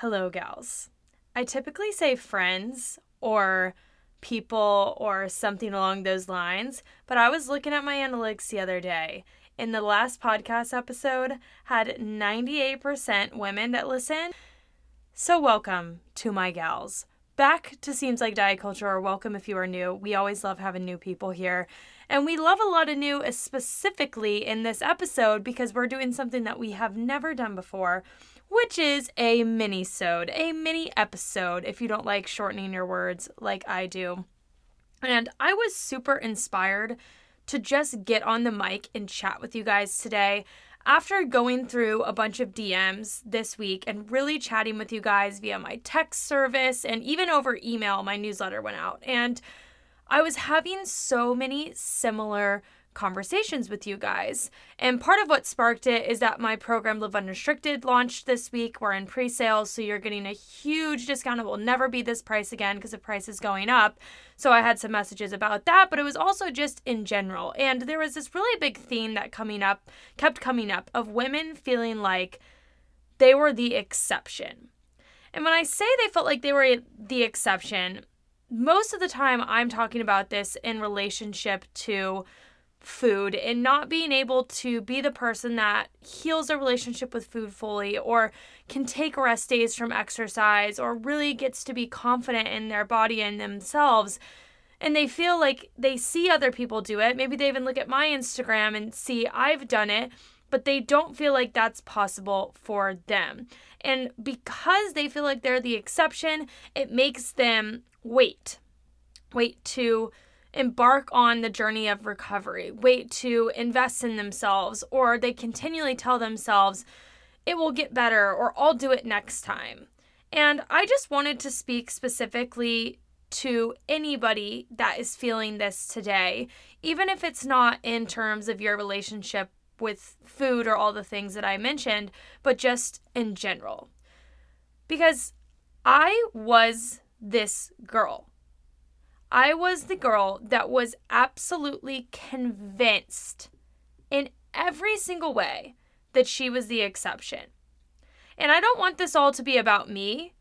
Hello, gals. I typically say friends or people or something along those lines, but I was looking at my analytics the other day. In the last podcast episode, had 98% women that listen. So welcome to my gals. Back to Seems Like Diet Culture, or welcome if you are new. We always love having new people here. And we love a lot of new, uh, specifically in this episode, because we're doing something that we have never done before which is a mini-sode, a mini episode if you don't like shortening your words like I do. And I was super inspired to just get on the mic and chat with you guys today after going through a bunch of DMs this week and really chatting with you guys via my text service and even over email, my newsletter went out. And I was having so many similar conversations with you guys. And part of what sparked it is that my program Live Unrestricted launched this week. We're in pre sales, so you're getting a huge discount. It will never be this price again because the price is going up. So I had some messages about that, but it was also just in general. And there was this really big theme that coming up, kept coming up, of women feeling like they were the exception. And when I say they felt like they were the exception, most of the time I'm talking about this in relationship to food and not being able to be the person that heals a relationship with food fully or can take rest days from exercise or really gets to be confident in their body and themselves. And they feel like they see other people do it. Maybe they even look at my Instagram and see I've done it but they don't feel like that's possible for them. And because they feel like they're the exception it makes them wait wait to embark on the journey of recovery, wait to invest in themselves, or they continually tell themselves, it will get better, or I'll do it next time. And I just wanted to speak specifically to anybody that is feeling this today, even if it's not in terms of your relationship with food or all the things that I mentioned, but just in general. Because I was this girl. I was the girl that was absolutely convinced in every single way that she was the exception. And I don't want this all to be about me,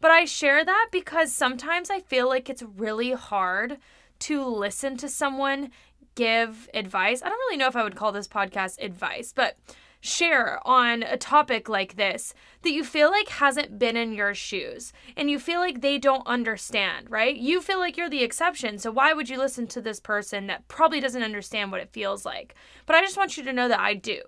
but I share that because sometimes I feel like it's really hard to listen to someone give advice. I don't really know if I would call this podcast advice, but share on a topic like this that you feel like hasn't been in your shoes and you feel like they don't understand, right? You feel like you're the exception. So why would you listen to this person that probably doesn't understand what it feels like? But I just want you to know that I do.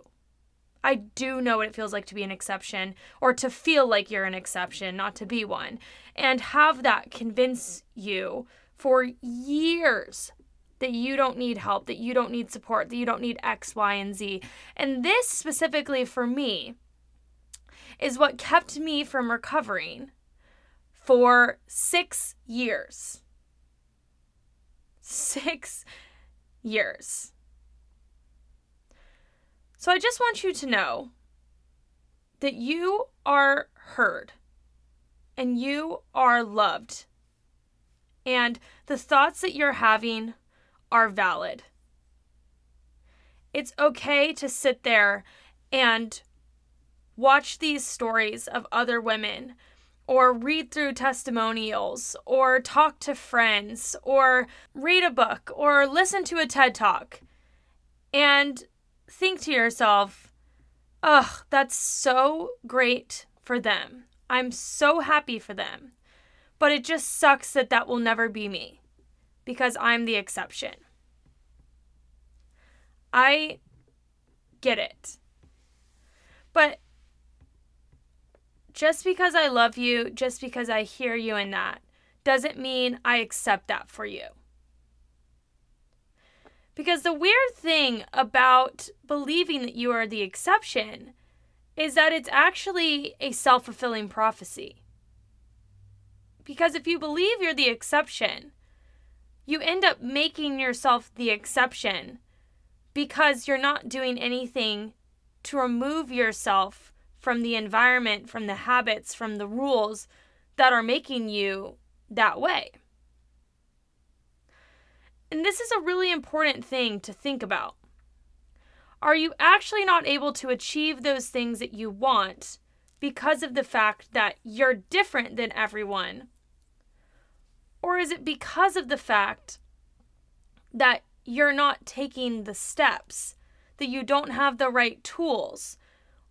I do know what it feels like to be an exception or to feel like you're an exception, not to be one. And have that convince you for years that you don't need help, that you don't need support, that you don't need X, Y, and Z. And this specifically for me is what kept me from recovering for six years. Six years. So I just want you to know that you are heard and you are loved. And the thoughts that you're having are valid. It's okay to sit there and watch these stories of other women or read through testimonials or talk to friends or read a book or listen to a TED talk and think to yourself, ugh, that's so great for them. I'm so happy for them. But it just sucks that that will never be me because I'm the exception. I get it. But just because I love you, just because I hear you in that, doesn't mean I accept that for you. Because the weird thing about believing that you are the exception is that it's actually a self fulfilling prophecy. Because if you believe you're the exception, you end up making yourself the exception because you're not doing anything to remove yourself from the environment, from the habits, from the rules that are making you that way. And this is a really important thing to think about. Are you actually not able to achieve those things that you want because of the fact that you're different than everyone? Or is it because of the fact that you're not taking the steps, that you don't have the right tools,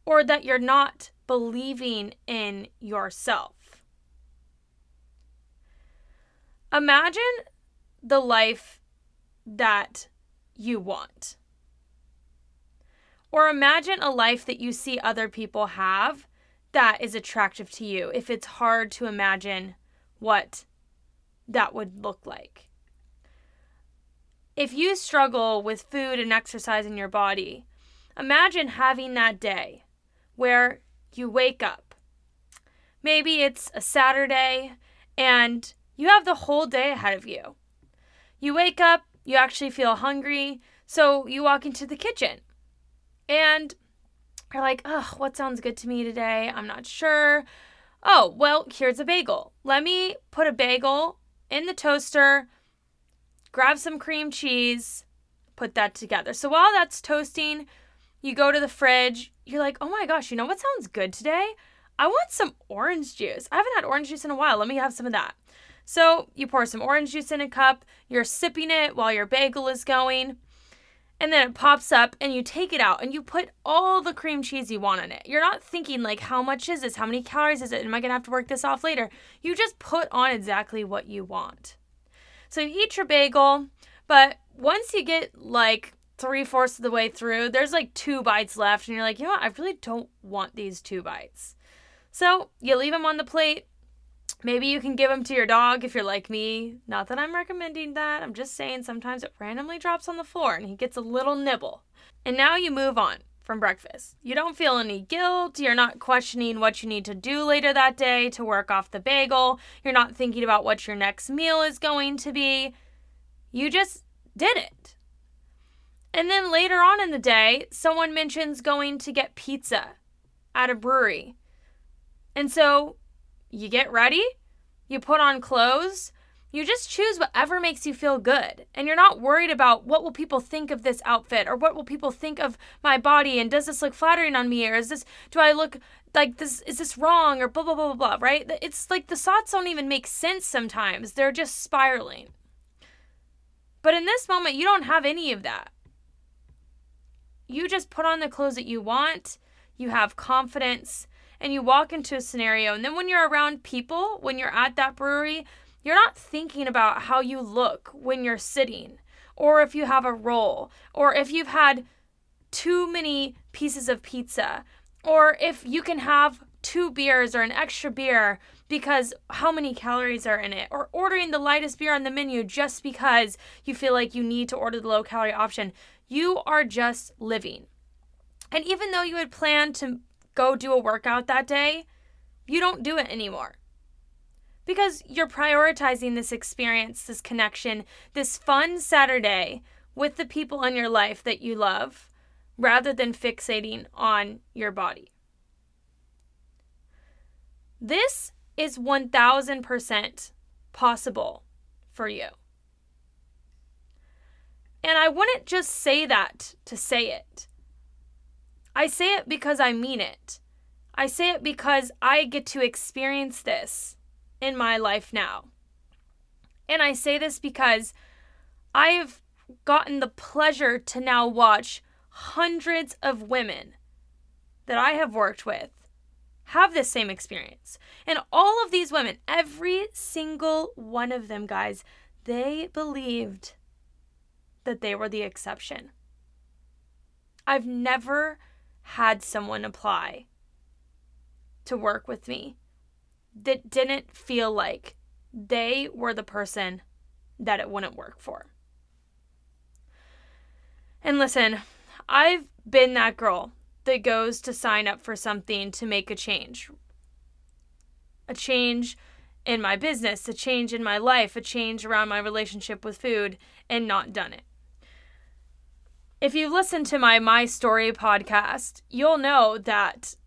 or that you're not believing in yourself? Imagine the life that you want. Or imagine a life that you see other people have that is attractive to you if it's hard to imagine what that would look like. If you struggle with food and exercise in your body, imagine having that day where you wake up. Maybe it's a Saturday and you have the whole day ahead of you. You wake up, you actually feel hungry, so you walk into the kitchen and you're like, oh, what sounds good to me today? I'm not sure. Oh, well, here's a bagel. Let me put a bagel in the toaster, grab some cream cheese, put that together. So while that's toasting, you go to the fridge. You're like, oh my gosh, you know what sounds good today? I want some orange juice. I haven't had orange juice in a while. Let me have some of that. So you pour some orange juice in a cup, you're sipping it while your bagel is going and then it pops up and you take it out and you put all the cream cheese you want on it. You're not thinking like how much is this? How many calories is it? Am I going to have to work this off later? You just put on exactly what you want. So you eat your bagel, but once you get like three fourths of the way through, there's like two bites left, and you're like, you know what? I really don't want these two bites. So you leave them on the plate, Maybe you can give them to your dog if you're like me. Not that I'm recommending that. I'm just saying sometimes it randomly drops on the floor and he gets a little nibble. And now you move on from breakfast. You don't feel any guilt. You're not questioning what you need to do later that day to work off the bagel. You're not thinking about what your next meal is going to be. You just did it. And then later on in the day, someone mentions going to get pizza at a brewery. And so you get ready, you put on clothes, you just choose whatever makes you feel good. And you're not worried about what will people think of this outfit or what will people think of my body and does this look flattering on me or is this do I look like this is this wrong or blah blah blah blah blah, right? It's like the thoughts don't even make sense sometimes. They're just spiraling. But in this moment, you don't have any of that. You just put on the clothes that you want. You have confidence and you walk into a scenario and then when you're around people when you're at that brewery you're not thinking about how you look when you're sitting or if you have a roll or if you've had too many pieces of pizza or if you can have two beers or an extra beer because how many calories are in it or ordering the lightest beer on the menu just because you feel like you need to order the low calorie option. You are just living. And even though you had planned to go do a workout that day, you don't do it anymore. Because you're prioritizing this experience, this connection, this fun Saturday with the people in your life that you love rather than fixating on your body. This is 1000% possible for you. And I wouldn't just say that to say it. I say it because I mean it. I say it because I get to experience this in my life now. And I say this because I've gotten the pleasure to now watch hundreds of women that I have worked with have this same experience. And all of these women, every single one of them, guys, they believed that they were the exception. I've never had someone apply to work with me that didn't feel like they were the person that it wouldn't work for. And listen, I've been that girl that goes to sign up for something to make a change. A change in my business, a change in my life, a change around my relationship with food, and not done it. If you've listened to my My Story podcast, you'll know that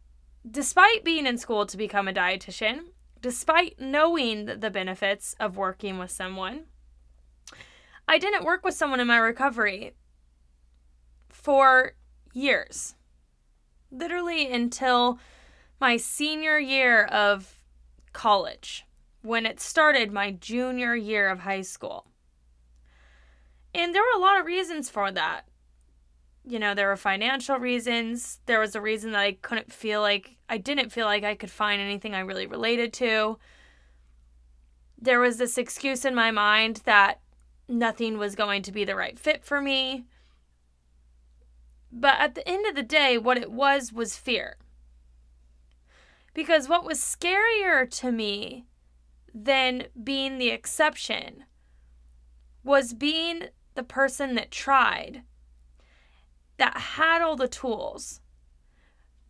despite being in school to become a dietitian, despite knowing the benefits of working with someone, I didn't work with someone in my recovery for years. Literally until my senior year of college, when it started my junior year of high school. And there were a lot of reasons for that. You know, there were financial reasons. There was a reason that I couldn't feel like, I didn't feel like I could find anything I really related to. There was this excuse in my mind that nothing was going to be the right fit for me. But at the end of the day, what it was was fear. Because what was scarier to me than being the exception was being the person that tried, that had all the tools,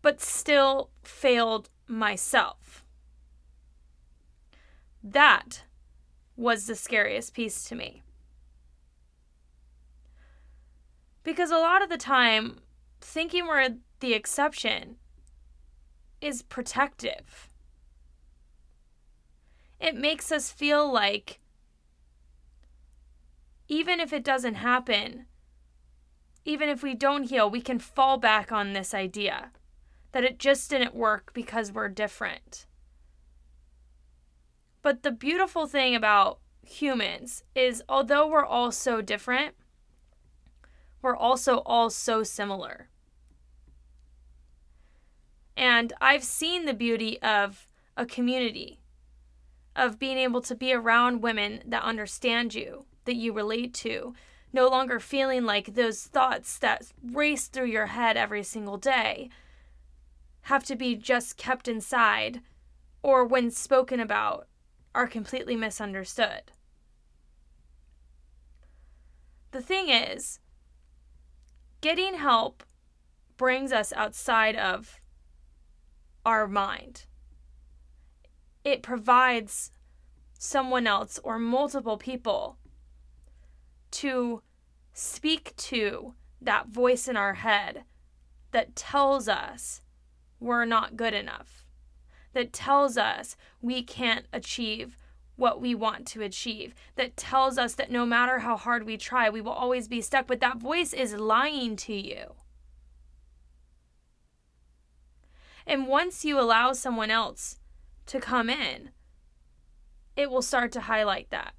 but still failed myself. That was the scariest piece to me. Because a lot of the time, thinking we're the exception is protective. It makes us feel like even if it doesn't happen, even if we don't heal, we can fall back on this idea that it just didn't work because we're different. But the beautiful thing about humans is although we're all so different, we're also all so similar. And I've seen the beauty of a community, of being able to be around women that understand you, that you relate to, no longer feeling like those thoughts that race through your head every single day have to be just kept inside or when spoken about are completely misunderstood. The thing is, getting help brings us outside of our mind. It provides someone else or multiple people to speak to that voice in our head that tells us we're not good enough, that tells us we can't achieve what we want to achieve, that tells us that no matter how hard we try, we will always be stuck. But that voice is lying to you. And once you allow someone else to come in, it will start to highlight that.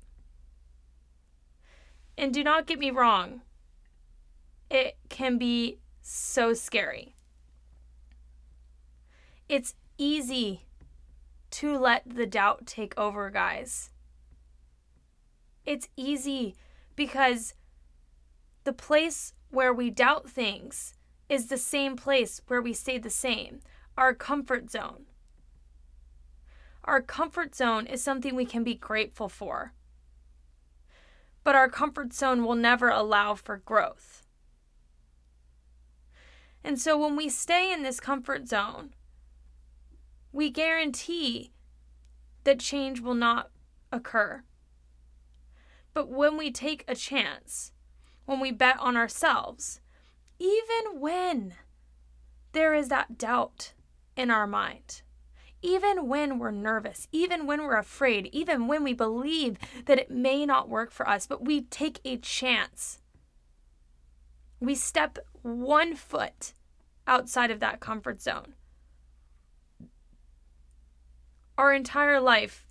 And do not get me wrong, it can be so scary. It's easy to let the doubt take over, guys. It's easy because the place where we doubt things is the same place where we stay the same our comfort zone. Our comfort zone is something we can be grateful for. But our comfort zone will never allow for growth. And so when we stay in this comfort zone, we guarantee that change will not occur. But when we take a chance, when we bet on ourselves, even when there is that doubt, in our mind. Even when we're nervous, even when we're afraid, even when we believe that it may not work for us, but we take a chance. We step one foot outside of that comfort zone. Our entire life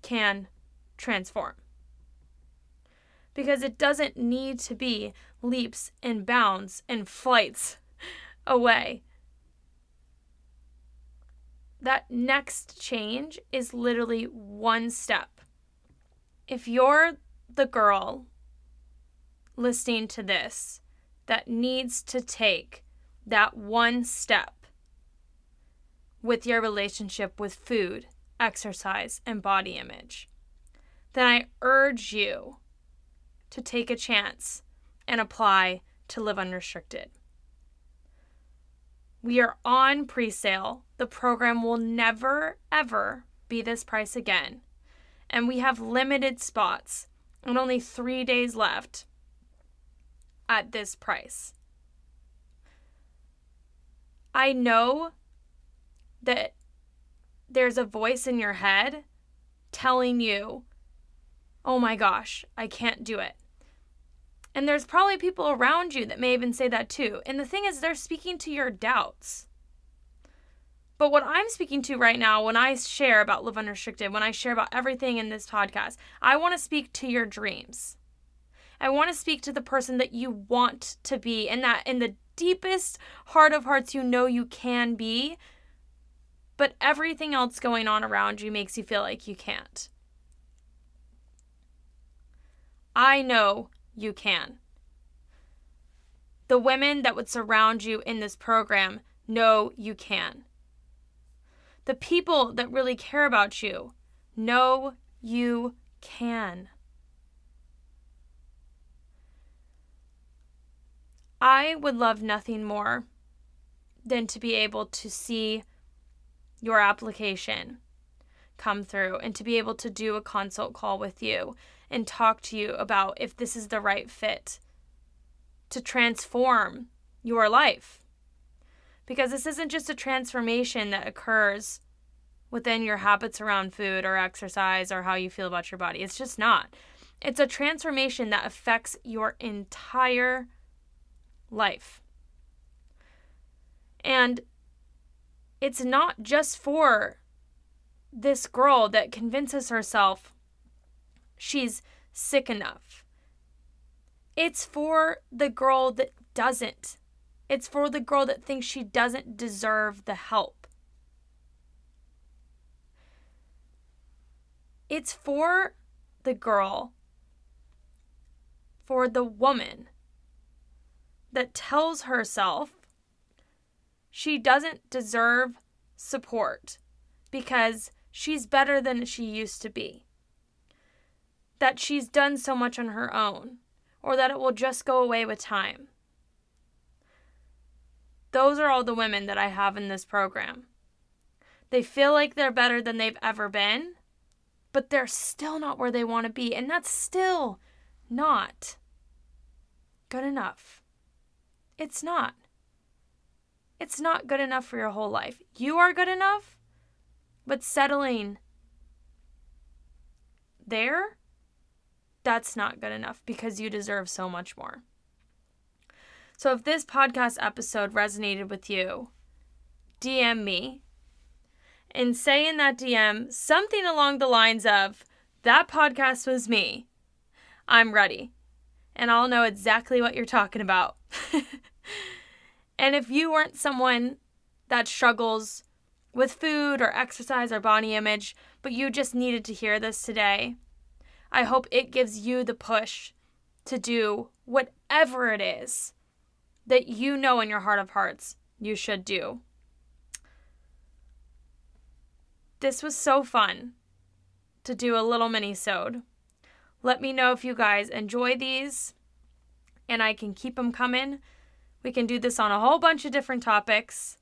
can transform. Because it doesn't need to be leaps and bounds and flights away that next change is literally one step. If you're the girl listening to this that needs to take that one step with your relationship with food, exercise, and body image, then I urge you to take a chance and apply to live unrestricted. We are on pre sale. The program will never, ever be this price again. And we have limited spots and only three days left at this price. I know that there's a voice in your head telling you, oh my gosh, I can't do it. And there's probably people around you that may even say that too. And the thing is, they're speaking to your doubts. But what I'm speaking to right now, when I share about Live Unrestricted, when I share about everything in this podcast, I want to speak to your dreams. I want to speak to the person that you want to be and that in the deepest heart of hearts you know you can be, but everything else going on around you makes you feel like you can't. I know you can. The women that would surround you in this program know you can. The people that really care about you know you can. I would love nothing more than to be able to see your application come through and to be able to do a consult call with you and talk to you about if this is the right fit to transform your life. Because this isn't just a transformation that occurs within your habits around food or exercise or how you feel about your body. It's just not. It's a transformation that affects your entire life. And it's not just for this girl that convinces herself she's sick enough. It's for the girl that doesn't. It's for the girl that thinks she doesn't deserve the help. It's for the girl, for the woman that tells herself she doesn't deserve support because she's better than she used to be. That she's done so much on her own, or that it will just go away with time. Those are all the women that I have in this program. They feel like they're better than they've ever been, but they're still not where they want to be, and that's still not good enough. It's not. It's not good enough for your whole life. You are good enough, but settling there, that's not good enough because you deserve so much more. So if this podcast episode resonated with you, DM me and say in that DM something along the lines of, That podcast was me. I'm ready. And I'll know exactly what you're talking about. and if you weren't someone that struggles with food or exercise or body image, but you just needed to hear this today, I hope it gives you the push to do whatever it is that you know in your heart of hearts you should do. This was so fun to do a little mini-sode. Let me know if you guys enjoy these and I can keep them coming. We can do this on a whole bunch of different topics.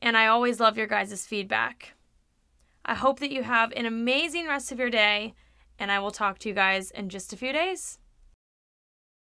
And I always love your guys' feedback. I hope that you have an amazing rest of your day, and I will talk to you guys in just a few days.